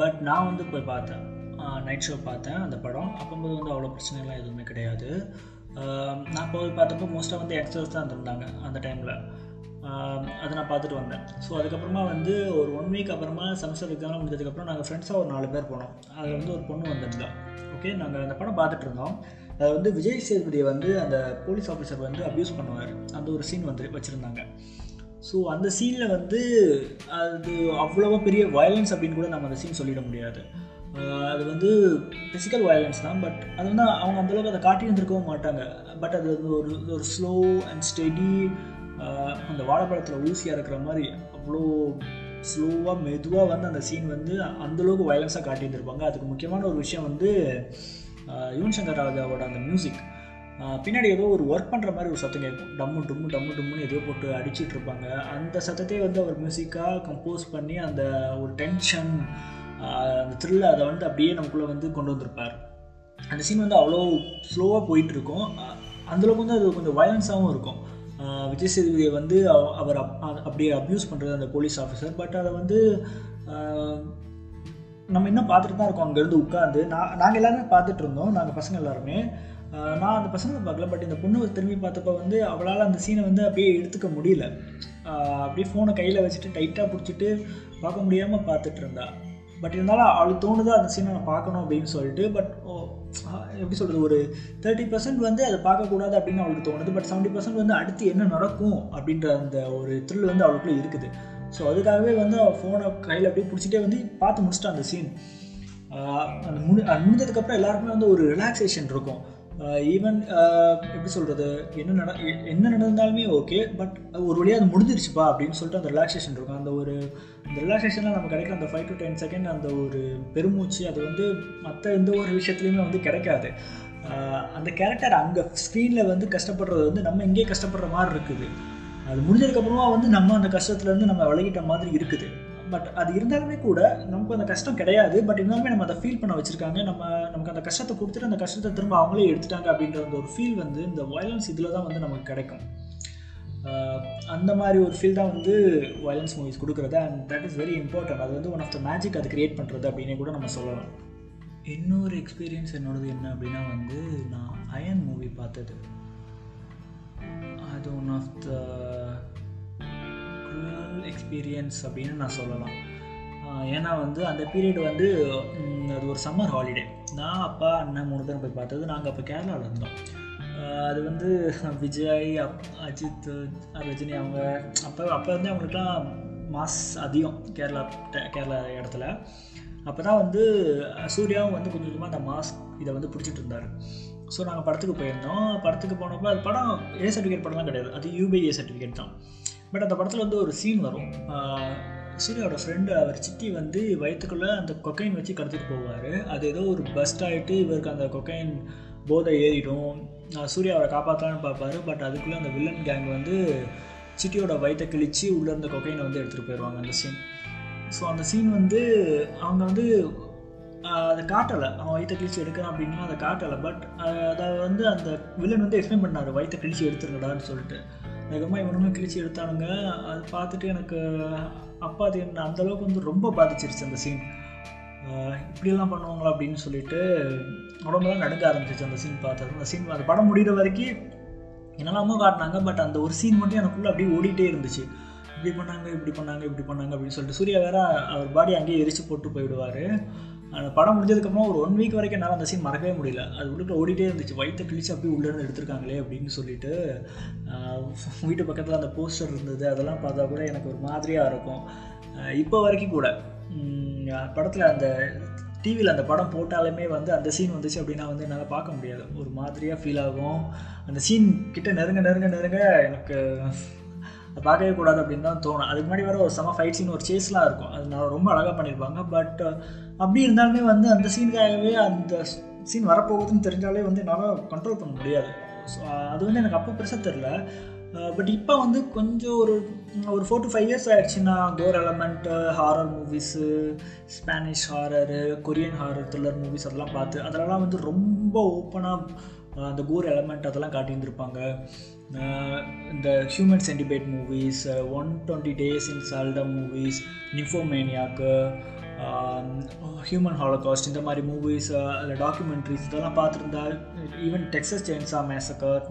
பட் நான் வந்து போய் பார்த்தேன். நைட் ஷோ பார்த்தேன் அந்த படம். அப்போம்போது வந்து அவ்வளோ பிரச்சனைலாம் எதுவுமே கிடையாது. நான் போய் பார்த்தப்போ மோஸ்ட்டாக வந்து யங்ஸ்டர்ஸ் தான் இருந்திருந்தாங்க அந்த டைமில் அதை நான் பார்த்துட்டு வந்தேன். ஸோ அதுக்கப்புறமா வந்து ஒரு ஒன் வீக் அப்புறமா செமஸ்டர் எக்ஸாம்லாம் முடிஞ்சதுக்கப்புறம் நாங்கள் ஃப்ரெண்ட்ஸாக ஒரு நாலு பேர் போனோம். அதில் வந்து ஒரு பொண்ணு வந்திருந்தா. ஓகே நாங்கள் அந்த படம் பார்த்துட்டு இருந்தோம். அது வந்து விஜய் சேதுபதியை வந்து அந்த போலீஸ் ஆஃபீஸர் வந்து அப்யூஸ் பண்ணுவார். அந்த ஒரு சீன் வந்து வச்சுருந்தாங்க. ஸோ அந்த சீனில் வந்து அது அவ்வளோவா பெரிய வயலன்ஸ் அப்படின்னு கூட நம்ம அந்த சீன் சொல்லிட முடியாது. அது வந்து ஃபிசிக்கல் வயலன்ஸ் தான். பட் அது வந்து அவங்க அந்தளவுக்கு அதை காட்டி இருந்திருக்கவும் மாட்டாங்க. பட் அது வந்து ஒரு ஒரு ஸ்லோ அண்ட் ஸ்டெடி அந்த வாழைப்பழத்தில் ஊசியாக இருக்கிற மாதிரி அவ்வளோ ஸ்லோவாக மெதுவாக வந்து அந்த சீன் வந்து அந்தளவுக்கு வயலன்ஸாக காட்டியிருந்திருப்பாங்க. அதுக்கு முக்கியமான ஒரு விஷயம் வந்து யுவன் சங்கர் ராஜாவோட அந்த மியூசிக் பின்னாடி ஏதோ ஒரு ஒர்க் பண்ணுற மாதிரி ஒரு சத்தம் கேட்கும். டம்மு டம்மு டம்மு டம்முன்னு ஏதோ போட்டு அடிச்சிட்டு இருப்பாங்க. அந்த சத்தத்தையே வந்து அவர் மியூசிக்காக கம்போஸ் பண்ணி அந்த ஒரு டென்ஷன் அந்த த்ரில் அதை வந்து அப்படியே நமக்குள்ளே வந்து கொண்டு வந்திருப்பார். அந்த சீன் வந்து அவ்வளோ ஸ்லோவாக போயிட்டுருக்கும் அந்தளவுக்கு வந்து அது கொஞ்சம் வயலன்ஸாகவும் இருக்கும். விஜய் சேதுபதியை வந்து அவர் அப்படியே அப்யூஸ் பண்ணுறது அந்த போலீஸ் ஆஃபீஸர் பட் அதை வந்து நம்ம இன்னும் பார்த்துட்டு தான் இருக்கோம். அங்கேருந்து உட்காந்து நான் நாங்கள் எல்லாருமே பார்த்துட்டு இருந்தோம். நாங்கள் பசங்க எல்லாருமே. நான் அந்த பசங்களை பார்க்கல. பட் இந்த பொண்ணு திரும்பி பார்த்தப்ப வந்து அவளால் அந்த சீனை வந்து அப்படியே எடுத்துக்க முடியல. அப்படியே ஃபோனை கையில் வச்சுட்டு டைட்டாக பிடிச்சிட்டு பார்க்க முடியாமல் பார்த்துட்டு இருந்தா. பட் இருந்தாலும் அவளுக்கு தோணுது அந்த சீனை நான் பார்க்கணும் அப்படின்னு சொல்லிட்டு பட் எப்படி சொல்கிறது ஒரு தேர்ட்டி பர்சன்ட் வந்து அதை பார்க்கக்கூடாது அப்படின்னு அவளுக்கு தோணுது. பட் செவன்ட்டி பர்சன்ட் வந்து அடுத்து என்ன நடக்கும் அப்படின்ற அந்த ஒரு த்ரில் வந்து அவளுக்குள்ளே இருக்குது. ஸோ அதுக்காகவே வந்து அவள் ஃபோனை கையில் அப்படியே பிடிச்சிட்டே வந்து பார்த்து முடிச்சிட்டா அந்த சீன் அந்த முடி முடிஞ்சதுக்கப்புறம் எல்லாருக்குமே வந்து ஒரு ரிலாக்ஸேஷன் இருக்கும். Uh, ஈவன் uh, எப்படி சொல்கிறது என்ன நட என்ன நடந்தாலுமே ஓகே பட் ஒரு வழியாக அது முடிஞ்சிருச்சுப்பா அப்படின்னு சொல்லிட்டு அந்த ரிலாக்ஸேஷன் இருக்கும். அந்த ஒரு அந்த ரிலாக்ஸேஷனில் நம்ம கிடைக்கிற அந்த ஃபைவ் டு டென் செகண்ட் அந்த ஒரு பெருமூச்சு அது வந்து மற்ற எந்த ஒரு விஷயத்துலையுமே வந்து கிடைக்காது. Uh, அந்த கேரக்டர் அங்கே ஸ்க்ரீனில் வந்து கஷ்டப்படுறது வந்து நம்ம இங்கேயே கஷ்டப்படுற மாதிரி இருக்குது. அது முடிஞ்சதுக்கப்புறமா வந்து நம்ம அந்த கஷ்டத்துலேருந்து நம்ம விலகிட்ட மாதிரி இருக்குது. பட் அது இருந்தாலுமே கூட நமக்கு அந்த கஷ்டம் கிடையாது. பட் இருந்தாலுமே நம்ம அதை ஃபீல் பண்ண வச்சுருக்காங்க. நம்ம நமக்கு அந்த கஷ்டத்தை கொடுத்துட்டு அந்த கஷ்டத்தை திரும்ப அவங்களே எடுத்துட்டாங்க அப்படின்ற அந்த ஒரு ஃபீல் வந்து இந்த வயலன்ஸ் இதில் தான் வந்து நமக்கு கிடைக்கும். Uh, அந்த மாதிரி ஒரு ஃபீல் தான் வந்து வயலன்ஸ் மூவிஸ் கொடுக்குறது. And that is very important அது வந்து ஒன் ஆஃப் த மேஜிக் அது கிரியேட் பண்ணுறது அப்படின்னு கூட நம்ம சொல்லலாம். இன்னொரு எக்ஸ்பீரியன்ஸ் என்னோடது என்ன அப்படின்னா வந்து நான் அயன் மூவி பார்த்தது. அது one of the cruel experience அப்படின்னு நான் சொல்லலாம். ஏன்னா வந்து அந்த பீரியட் வந்து அது ஒரு சம்மர் ஹாலிடே நான் அப்பா அண்ணன் மூணு பேரும் போய் பார்த்தது நாங்கள் அப்போ கேரளாவில் இருந்தோம். அது வந்து விஜய் அப் அஜித் ரஜினி அவங்க அப்போ அப்போ வந்து அவங்களுக்குலாம் மாஸ் அதிகம் கேரளா ட- கேரளா இடத்துல. அப்போ தான் வந்து சூர்யாவும் வந்து கொஞ்சம் கொஞ்சமாக அந்த மாஸ் இதை வந்து பிடிச்சிட்டு இருந்தார். ஸோ நாங்கள் படத்துக்கு போயிருந்தோம். படத்துக்கு போனப்போ அது படம் ஏ சர்டிஃபிகேட் படம்லாம் கிடையாது. அது யூபிஏ சர்டிஃபிகேட் தான். பட் அந்த படத்தில் வந்து ஒரு சீன் வரும். ஆஹ் சூர்யாவோட ஃப்ரெண்டு அவர் சித்தி வந்து வயிற்றுக்குள்ளே அந்த கொக்கைன் வச்சு கடத்திட்டு போவார். அது ஏதோ ஒரு பஸ்ட் ஆகிட்டு இவருக்கு அந்த கொக்கைன் போதை ஏறிடும். சூர்யா அவரை காப்பாற்றலான்னு பார்ப்பாரு. பட் அதுக்குள்ளே அந்த வில்லன் கேங் வந்து சிட்டியோட வயிற்றை கிழித்து உள்ளே இருந்த கொக்கைனை வந்து எடுத்துகிட்டு போயிடுவாங்க அந்த சீன் ஸோ அந்த சீன் வந்து அவங்க வந்து அதை காட்டலை. அவன் வயிற்றை கிழிச்சு எடுக்கிறான் அப்படின்னா அதை காட்டலை. பட் அதை வந்து அந்த வில்லன் வந்து எக்ஸ்பிளைன் பண்ணார். வயிற்றை கிழிச்சு எடுத்துருக்கடான்னு சொல்லிட்டு. வேகமாக இவனுமே கிழிச்சு எடுத்தானுங்க. அது பார்த்துட்டு எனக்கு அப்பா அது என்ன அந்தளவுக்கு வந்து ரொம்ப பாதிச்சிருச்சு அந்த சீன் இப்படியெல்லாம் பண்ணுவாங்களா அப்படின்னு சொல்லிட்டு உடம்புலாம் நடுங்க ஆரம்பிச்சிச்சு அந்த சீன் பார்த்தது அந்த சீன் அந்த படம் முடிகிற வரைக்கும் என்னெல்லாமோ காட்டினாங்க பட் அந்த ஒரு சீன் மட்டும் எனக்குள்ளே அப்படியே ஓடிட்டே இருந்துச்சு. இப்படி பண்ணாங்க இப்படி பண்ணாங்க இப்படி பண்ணாங்க அப்படின்னு சொல்லிட்டு சூர்யா வேற அவர் பாடி அங்கேயே எரிச்சு போட்டு போயிடுவார். அந்த படம் முடிஞ்சதுக்கப்புறம் ஒரு ஒன் வீக் வரைக்கும் என்னால் அந்த சீன் மறக்கவே முடியல. அது உள்ளுக்கு ஓடிட்டே இருந்துச்சு. வயிற்று கிழிச்சு அப்படியே உள்ளேருந்து எடுத்திருக்காங்களே அப்படின்னு சொல்லிட்டு வீட்டு பக்கத்தில் அந்த போஸ்டர் இருந்தது. அதெல்லாம் பார்த்தா கூட எனக்கு ஒரு மாதிரியாக இருக்கும். இப்போ வரைக்கும் கூட. படத்தில் அந்த டிவியில் அந்த படம் போட்டாலுமே வந்து அந்த சீன் வந்துச்சு அப்படின்னா வந்து என்னால் பார்க்க முடியாது. ஒரு மாதிரியாக ஃபீல் ஆகும். அந்த சீன் கிட்ட நெருங்க நெருங்க நெருங்க எனக்கு பார்க்கவே கூடாது அப்படின்னு தான் தோணும். அதுக்கு முன்னாடி வர ஒரு செம ஃபைட் சீன் ஒரு சேஸ்லாம் இருக்கும். அது நான் ரொம்ப அழகாக பண்ணியிருப்பாங்க. பட் அப்படி இருந்தாலுமே வந்து அந்த சீனுக்காகவே அந்த சீன் வரப்போகுதுன்னு தெரிஞ்சாலே வந்து என்னால் கண்ட்ரோல் பண்ண முடியாது. ஸோ அது வந்து எனக்கு அப்போ பெருசாக தெரில பட் இப்போ வந்து கொஞ்சம் ஒரு ஒரு ஃபோர் டு ஃபைவ் இயர்ஸ் ஆயிடுச்சுன்னா gore element horror movies Spanish horror Korean horror thriller movies அதெல்லாம் பார்த்து அதெல்லாம் வந்து ரொம்ப ஓப்பனாக அந்த கோர் எலமெண்ட் அதெல்லாம் காட்டியிருந்திருப்பாங்க. இந்த human centipede movies one twenty days in Sodom movies nymphomaniac human holocaust இந்த மாதிரி மூவிஸ் அதில் டாக்குமெண்ட்ரிஸ் இதெல்லாம் பார்த்துருந்தா ஈவன் டெக்ஸஸ் ஜெயின்ஸா மேசக்கர்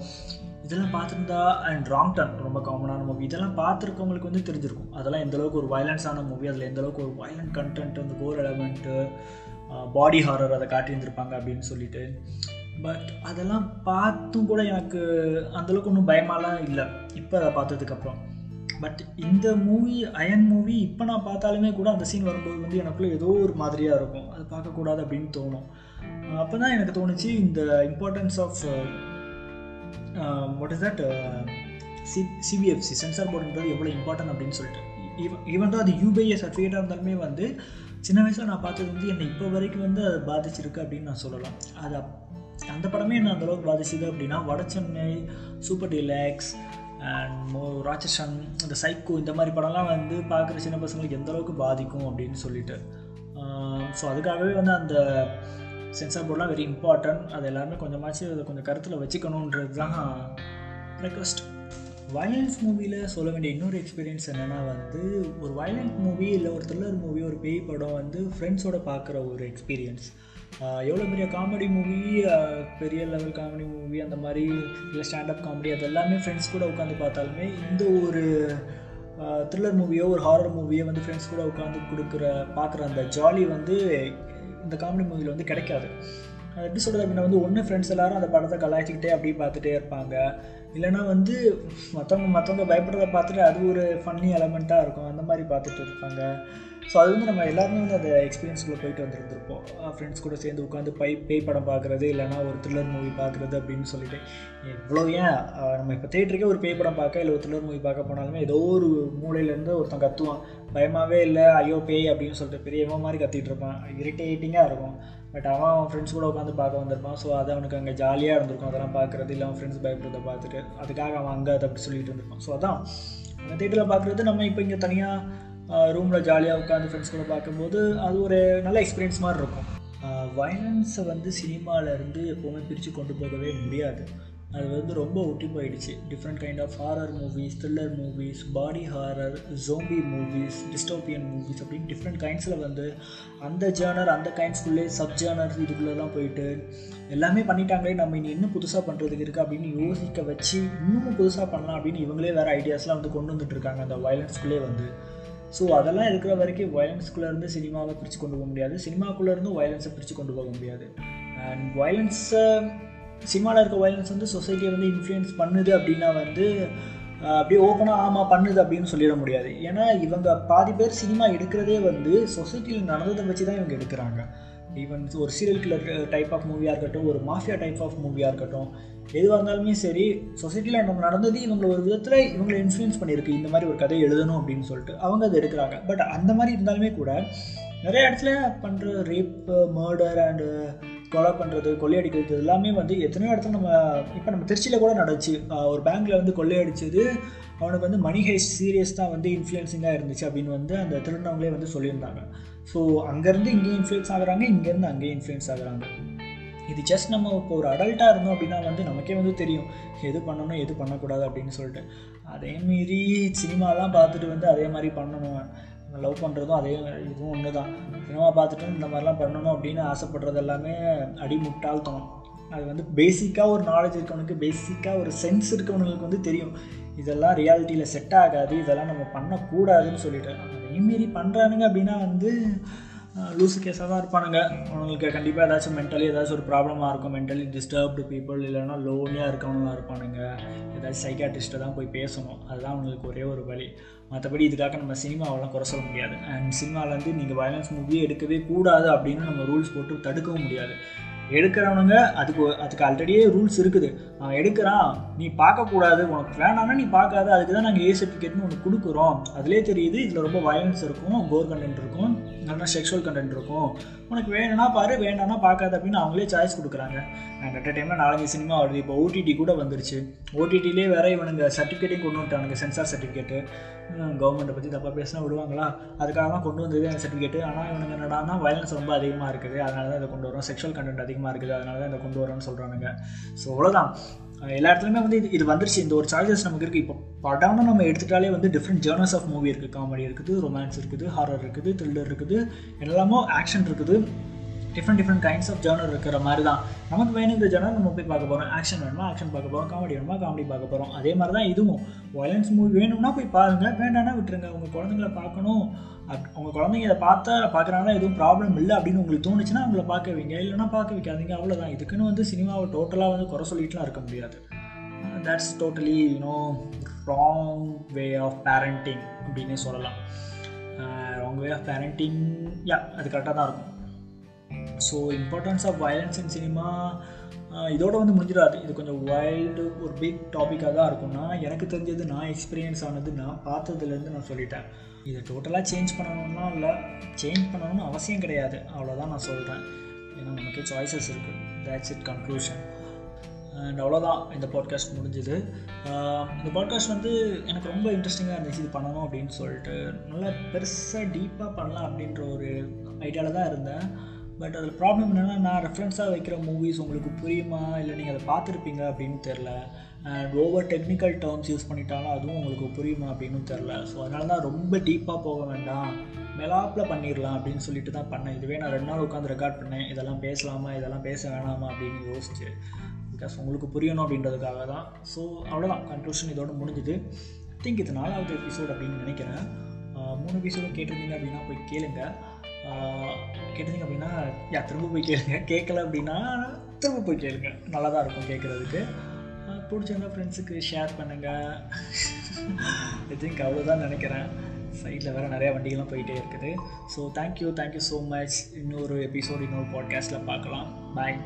இதெல்லாம் பார்த்துருந்தா அண்ட் ராங் டர்ன் ரொம்ப காமனான மூவி இதெல்லாம் பார்த்துருக்கவங்களுக்கு வந்து தெரிஞ்சிருக்கும். அதெல்லாம் எந்தளவுக்கு ஒரு வயலன்ஸான மூவி அதில் எந்தளவுக்கு ஒரு வயலண்ட் கண்டென்ட் அந்த கோர் எலமெண்ட்டு பாடி ஹாரர் அதை காட்டியிருந்திருப்பாங்க அப்படின்னு சொல்லிட்டு. பட் அதெல்லாம் பார்த்தும் கூட எனக்கு அந்தளவுக்கு ஒன்றும் பயமாலாம் இல்லை. இப்போ அதை பார்த்ததுக்கப்புறம். பட் இந்த மூவி அயன் மூவி இப்போ நான் பார்த்தாலுமே கூட அந்த சீன் வரும்போது வந்து எனக்குள்ளே ஏதோ ஒரு மாதிரியாக இருக்கும். அது பார்க்கக்கூடாது அப்படின்னு தோணும். அப்போ தான் எனக்கு தோணுச்சு இந்த importance of what is that C CBFC censor போர்டுன்றது எவ்வளோ இம்பார்ட்டன்ட் அப்படின்னு சொல்லிட்டு. ஈவன் தான் அது யூபிஐ சர்டிஃபிகேட்டாக இருந்தாலுமே வந்து சின்ன வயசில் நான் பார்த்தது வந்து என்னை இப்போ வரைக்கும் வந்து அது பாதிச்சிருக்கு அப்படின்னு நான் சொல்லலாம். அது அப்- அந்த படமே என்ன அந்தளவுக்கு பாதிச்சுது அப்படின்னா Vada Chennai super deluxe and Ratsasan இந்த சைக்கோ இந்த மாதிரி படம்லாம் வந்து பார்க்குற சின்ன பசங்களுக்கு எந்த அளவுக்கு பாதிக்கும் அப்படின்னு சொல்லிட்டு. ஸோ அதுக்காகவே வந்து அந்த சென்சார் போர்டெலாம் வெரி இம்பார்ட்டன்ட் அது எல்லாருமே கொஞ்சமாச்சும் அதை கொஞ்சம் கருத்தில் வச்சுக்கணுன்றது தான் ரெக்வஸ்ட் வயலன்ஸ் மூவியில் சொல்ல வேண்டிய இன்னொரு எக்ஸ்பீரியன்ஸ் என்னென்னா வந்து ஒரு வயலண்ட் மூவி இல்லை ஒரு த்ரில்லர் மூவி ஒரு பேய் படம் வந்து ஃப்ரெண்ட்ஸோட பார்க்குற ஒரு எக்ஸ்பீரியன்ஸ் எவ்வளோ பெரிய காமெடி மூவி பெரிய லெவல் காமெடி மூவி அந்த மாதிரி இல்லை ஸ்டாண்டப் காமெடி அது எல்லாமே ஃப்ரெண்ட்ஸ் கூட உட்காந்து பார்த்தாலுமே இந்த ஒரு த்ரில்லர் மூவியோ ஒரு ஹாரர் மூவியோ வந்து ஃப்ரெண்ட்ஸ் கூட உட்காந்து கொடுக்குற பார்க்குற அந்த ஜாலி வந்து இந்த காமெடி மூவியில் வந்து கிடைக்காது. எப்படி சொல்கிறது அப்படின்னா வந்து ஒன்று ஃப்ரெண்ட்ஸ் எல்லாரும் அந்த படத்தை கலாய்ச்சிக்கிட்டே அப்படியே பார்த்துட்டே இருப்பாங்க. இல்லைனா வந்து மற்றவங்க மற்றவங்க பயப்படுறத பார்த்துட்டு அது ஒரு ஃபன்னி எலமெண்ட்டாக இருக்கும். அந்த மாதிரி பார்த்துட்டு இருப்பாங்க. ஸோ அது வந்து நம்ம எல்லாருமே வந்து அந்த எக்ஸ்பீரியன்ஸ்குள்ளே போயிட்டு வந்துருந்துருப்போம். ஃப்ரெண்ட்ஸ் கூட சேர்ந்து உட்காந்து பை பேய் படம் பார்க்குறது இல்லைனா ஒரு த்ரில்லர் மூவி பார்க்குறது அப்படின்னு சொல்லிட்டு. இவ்வளோ ஏன்? நம்ம இப்போ தேட்டருக்கே ஒரு பேய் படம் பார்க்க இல்லை ஒரு த்ரில்லர் மூவி பார்க்க போனாலுமே ஏதோ ஒரு மூலையிலேருந்து ஒருத்தன் கத்துவான். பயமாகவே இல்லை ஐயோ பேய் அப்படின்னு சொல்லிட்டு பெரியவன் மாதிரி கத்திட்டு இருப்பான். இரிட்டேட்டிங்காக இருக்கும். பட் அவன் அவன் ஃப்ரெண்ட்ஸ் கூட உட்காந்து பார்க்க வந்திருப்பான். ஸோ அது அவனுக்கு அங்கே ஜாலியாக இருந்திருக்கும். அதெல்லாம் பார்க்குறது இல்லை அவன் ஃப்ரெண்ட்ஸ் பயப்படுறத பார்த்துட்டு அதுக்காக அவன் அங்கே அதை அப்படி சொல்லிட்டு இருந்திருப்பான். ஸோ அதான். அந்த தேட்டரில் பார்க்குறது நம்ம இப்போ இங்கே தனியாக ரூமில் ஜாலியாக உட்காந்து ஃப்ரெண்ட்ஸ் கூட பார்க்கும்போது அது ஒரு நல்ல எக்ஸ்பீரியன்ஸ் மாதிரி இருக்கும். வயலன்ஸை வந்து சினிமாவிலேருந்து எப்போவுமே பிரித்து கொண்டு போகவே முடியாது. அது வந்து ரொம்ப ஒட்டி போயிடுச்சு. Different kind of horror movies thriller movies body horror zombie movies dystopian movies அப்படின்னு டிஃப்ரெண்ட் கைண்ட்ஸில் வந்து அந்த ஜேர்னர் அந்த கைண்ட்ஸ்குள்ளே சப் ஜேர்னர் இதுக்குள்ளெல்லாம் போயிட்டு எல்லாமே பண்ணிட்டாங்களே நம்ம இனி இன்னும் புதுசாக பண்ணுறதுக்கு இருக்குது அப்படின்னு யோசிக்க வச்சு இன்னும் புதுசாக பண்ணலாம் அப்படின்னு இவங்களே வேறு ஐடியாஸ்லாம் வந்து கொண்டு வந்துட்டுருக்காங்க அந்த வயலன்ஸ்குள்ளே வந்து. ஸோ அதெல்லாம் இருக்கிற வரைக்கும் வயலன்ஸ்குள்ளேருந்து சினிமாவை பிரித்து கொண்டு போக முடியாது. சினிமாக்குள்ளேருந்து வயலன்ஸை பிரித்து கொண்டு போக முடியாது. அண்ட் வயலன்ஸை சினிமாவில் இருக்க வயலன்ஸ் வந்து சொசைட்டியை வந்து இன்ஃப்ளூயன்ஸ் பண்ணுது அப்படின்னா வந்து அப்படியே ஓப்பனாக ஆமாம் பண்ணுது அப்படின்னு சொல்லிட முடியாது. ஏன்னா இவங்க பாதி பேர் சினிமா எடுக்கிறதே வந்து சொசைட்டியில் நடந்ததை வச்சு தான் இவங்க எடுக்கிறாங்க. ஈவன் ஒரு சீரியல் கில்லர் டைப் ஆஃப் மூவியாக இருக்கட்டும் ஒரு மாஃபியா டைப் ஆஃப் மூவியாக இருக்கட்டும் எதுவாக இருந்தாலுமே சரி சொசைட்டியில் நம்ம நடந்தது இவங்களை ஒரு விதத்தில் இவங்களை இன்ஃப்ளூயன்ஸ் பண்ணியிருக்கு. இந்த மாதிரி ஒரு கதை எழுதணும் அப்படின்னு சொல்லிட்டு அவங்க அதை எடுக்கிறாங்க. பட் அந்த மாதிரி இருந்தாலுமே கூட நிறைய இடத்துல பண்ணுற ரேப் மர்டர் அண்டு கொலை பண்ணுறது கொள்ளையடிக்கிறது எல்லாமே வந்து எத்தனையோ இடத்துல நம்ம இப்போ நம்ம திருச்சியில் கூட நடந்துச்சு. ஒரு பேங்க்கில் வந்து கொள்ளையடிச்சது அவனுக்கு வந்து மணி ஹேஸ் சீரியஸ் தான் வந்து இன்ஃப்ளூயன்சிங்காக இருந்துச்சு அப்படின்னு வந்து அந்த திருநவங்களே வந்து சொல்லியிருந்தாங்க. ஸோ அங்கேருந்து இங்கேயும் இன்ஃப்ளூயன்ஸ் ஆகுறாங்க இங்கேருந்து அங்கேயே இன்ஃப்ளூயன்ஸ் ஆகுறாங்க. இது ஜஸ்ட் நம்ம இப்போ ஒரு அடல்ட்டாக இருந்தோம் அப்படின்னா வந்து நமக்கே வந்து தெரியும் எது பண்ணணும் எது பண்ணக்கூடாது அப்படின்னு சொல்லிட்டு. அதேமாரி சினிமாலாம் பார்த்துட்டு வந்து அதே மாதிரி பண்ணணும். லவ் பண்ணுறதும் அதே இதுவும் ஒன்று தான் சினிமா பார்த்துட்டு இந்த மாதிரிலாம் பண்ணணும் அப்படின்னு ஆசைப்படுறது எல்லாமே அடிமுட்டாள்தனம். அது வந்து பேசிக்காக ஒரு நாலேஜ் இருக்கவனுக்கு பேசிக்காக ஒரு சென்ஸ் இருக்கவனுக்கு வந்து தெரியும். இதெல்லாம் ரியாலிட்டியில் செட் ஆகாது இதெல்லாம் நம்ம பண்ணக்கூடாதுன்னு சொல்லிட்டு. அதேமாரி பண்ணுறானுங்க அப்படின்னா வந்து லூஸு கேஸாக தான் இருப்பானுங்க. அவங்களுக்கு கண்டிப்பாக ஏதாச்சும் மென்டலி ஏதாச்சும் ஒரு ப்ராப்ளமாக இருக்கும். மென்டலி டிஸ்டர்ப்டு பீப்புள் இல்லைனா லோனியாக இருக்கவங்களாம் இருப்பானுங்க. ஏதாச்சும் சைக்காட்ரிஸ்ட்டை தான் போய் பேசணும். அதுதான் அவங்களுக்கு ஒரே ஒரு வழி. மற்றபடி இதுக்காக நம்ம சினிமாவெல்லாம் குறை சொல்ல முடியாது. அண்ட் சினிமாவிலேருந்து நீங்கள் வயலன்ஸ் மூவியே எடுக்கவே கூடாது அப்படின்னு நம்ம ரூல்ஸ் போட்டு தடுக்கவும் முடியாது. எடுக்கிறவனுங்க அதுக்கு அதுக்கு ஆல்ரெடியே ரூல்ஸ் இருக்குது. அவன் எடுக்கிறான் நீ பார்க்கக்கூடாது உனக்கு வேணாம்னா நீ பார்க்காத அதுக்கு தான் நாங்கள் ஏ சர்டிஃபிகேட்னு ஒன்று கொடுக்குறோம். அதிலே தெரியுது இதில் ரொம்ப வயலன்ஸ் இருக்கும் கோர் கண்டென்ட் இருக்கும் நல்லா செக்ஷுவல் கண்டென்ட் இருக்கும். உனக்கு வேணும்னா பாரு வேணாம்னா பார்க்காத அப்படின்னு அவங்களே சாய்ஸ் கொடுக்குறாங்க. அண்ட் அட் டைமில் நாலஞ்சு சினிமா வருது இப்போ ஓடிடி கூட வந்துருச்சு. ஓடிடிலே வேற இவனுங்க சர்டிஃபிகேட்டையும் கொண்டு வந்துட்டானுங்க சென்சார் சர்டிஃபிகேட்டு கவர்மெண்ட்டை பற்றி தப்பாக பேசினா விடுவாங்களா? அதுக்காக தான் கொண்டு வந்தது அந்த சர்டிஃபிகேட்டு ஆனால் இவனுங்க என்னடானா வயலன்ஸ் ரொம்ப அதிகமாக இருக்குது. அதனால தான் இதை கொண்டு வரோம் செக்ஷுவல் கண்டென்ட் அதிகமாக இருக்குது. அதனால தான் இதை கொண்டு வரோம்னு சொல்கிறானுங்க ஸோ அவ்வளோதான் எல்லா இடத்துலையுமே வந்து இது இது வந்துருச்சு. இந்த ஒரு சாய்ஸஸ் நமக்கு இருக்குது இப்போ படம்னு நம்ம எடுத்துட்டாலே வந்து டிஃப்ரெண்ட் ஜேர்னல்ஸ் ஆஃப் மூவி இருக்குது காமெடி இருக்குது ரொமான்ஸ் இருக்குது ஹாரர் இருக்குது த்ரில்லர் இருக்குது எல்லாமோ ஆக்ஷன் இருக்குது. Different different kinds of genre இருக்கிற மாதிரி தான் நமக்கு வேணுங்கிற ஜேர்னர் நம்ம போய் பார்க்க போகிறோம் ஆக்ஷன் வேணுமா? ஆக்ஷன் பார்க்க போகிறோம் காமெடி வேணுமா? காமெடி பார்க்க போகிறோம் அதே மாதிரி தான் இதுவும். வயலன்ஸ் மூவி வேணும்னா போய் பாருங்கள் வேண்டாம்னா விட்டுருங்க. உங்கள் குழந்தைங்கள பார்க்கணும். அப் உங்கள் குழந்தைங்க இதை பார்த்தா பார்க்குறாங்கன்னா எதுவும் ப்ராப்ளம் இல்லை அப்படின்னு உங்களுக்கு தோணுச்சுன்னா அவங்கள பார்க்க வைங்க. இல்லைனா பார்க்க வைக்காதீங்க. அவ்வளோதான் இதுக்குன்னு வந்து சினிமாவை டோட்டலாக வந்து குறை சொல்லிட்டுலாம் இருக்க முடியாது. That's totally you know wrong way of parenting அப்படின்னே சொல்லலாம். Wrong way of parenting yeah அது கரெக்டாக தான் இருக்கும். So importance of violence in cinema இதோட வந்து முடிஞ்சிடாது. இது கொஞ்சம் வைல்டு ஒரு பிக் டாப்பிக்காக தான் இருக்கும்னா எனக்கு தெரிஞ்சது நான் எக்ஸ்பீரியன்ஸ் ஆனது நான் பார்த்ததுலேருந்து நான் சொல்லிட்டேன். இதை டோட்டலாக சேஞ்ச் பண்ணணும்னா இல்லை. சேஞ்ச் பண்ணணும்னு அவசியம் கிடையாது. அவ்வளோதான் நான் சொல்கிறேன் ஏன்னா நமக்கு சாய்ஸஸ் இருக்குது தேட்ஸ் இட் கன்க்ளூஷன் அண்ட் அவ்வளோதான் இந்த பாட்காஸ்ட் முடிஞ்சுது. இந்த பாட்காஸ்ட் வந்து எனக்கு ரொம்ப இன்ட்ரெஸ்டிங்காக இருந்துச்சு. இது பண்ணணும் அப்படின்னு சொல்லிட்டு. நல்லா பெருசாக டீப்பாக பண்ணலாம் அப்படின்ற ஒரு ஐடியாவில் தான் இருந்தேன். பட் அதில் ப்ராப்ளம் என்னென்னா நான் ரெஃபரன்ஸாக வைக்கிற மூவிஸ் உங்களுக்கு புரியுமா? இல்லை நீங்கள் அதை பார்த்துருப்பீங்க அப்படின்னு தெரில and over technical terms use பண்ணிட்டாலும் அதுவும் உங்களுக்கு புரியுமா அப்படின்னு தெரில ஸோ அதனால தான் ரொம்ப டீப்பாக போக வேண்டாம். மெலாப்பில் பண்ணிடலாம் அப்படின்னு சொல்லிட்டு தான் பண்ணேன். இதுவே நான் ரெண்டு நாள் உட்காந்து ரெக்கார்ட் பண்ணேன். இதெல்லாம் பேசலாமா? இதெல்லாம் பேச வேணாமா அப்படின்னு யோசிச்சு. பிகாஸ் உங்களுக்கு புரியணும் அப்படின்றதுக்காக தான். ஸோ அவ்வளோதான் கன்க்ளூஷன் இதோட முடிஞ்சுது. திங்க் இது நாலாவது எபிசோட் அப்படின்னு நினைக்கிறேன். மூணு எபிசோடு கேட்டிருந்தீங்க அப்படின்னா போய் கேளுங்கள் கேட்டீங்க அப்படின்னா யா திரும்ப போய் கேளுங்க. கேட்கல அப்படின்னா திரும்ப போய் கேளுங்க. நல்லா தான் இருக்கும் கேட்குறதுக்கு பிடிச்சிருந்தா ஃப்ரெண்ட்ஸுக்கு ஷேர் பண்ணுங்கள் ஐ திங்க் அவ்வளோதான் நினைக்கிறேன். சைடில் வேறு நிறையா வண்டிகள்லாம் போயிட்டே இருக்குது. So thank you thank you so much இன்னொரு எபிசோட் இன்னொரு பாட்காஸ்ட்டில் பார்க்கலாம். பாய்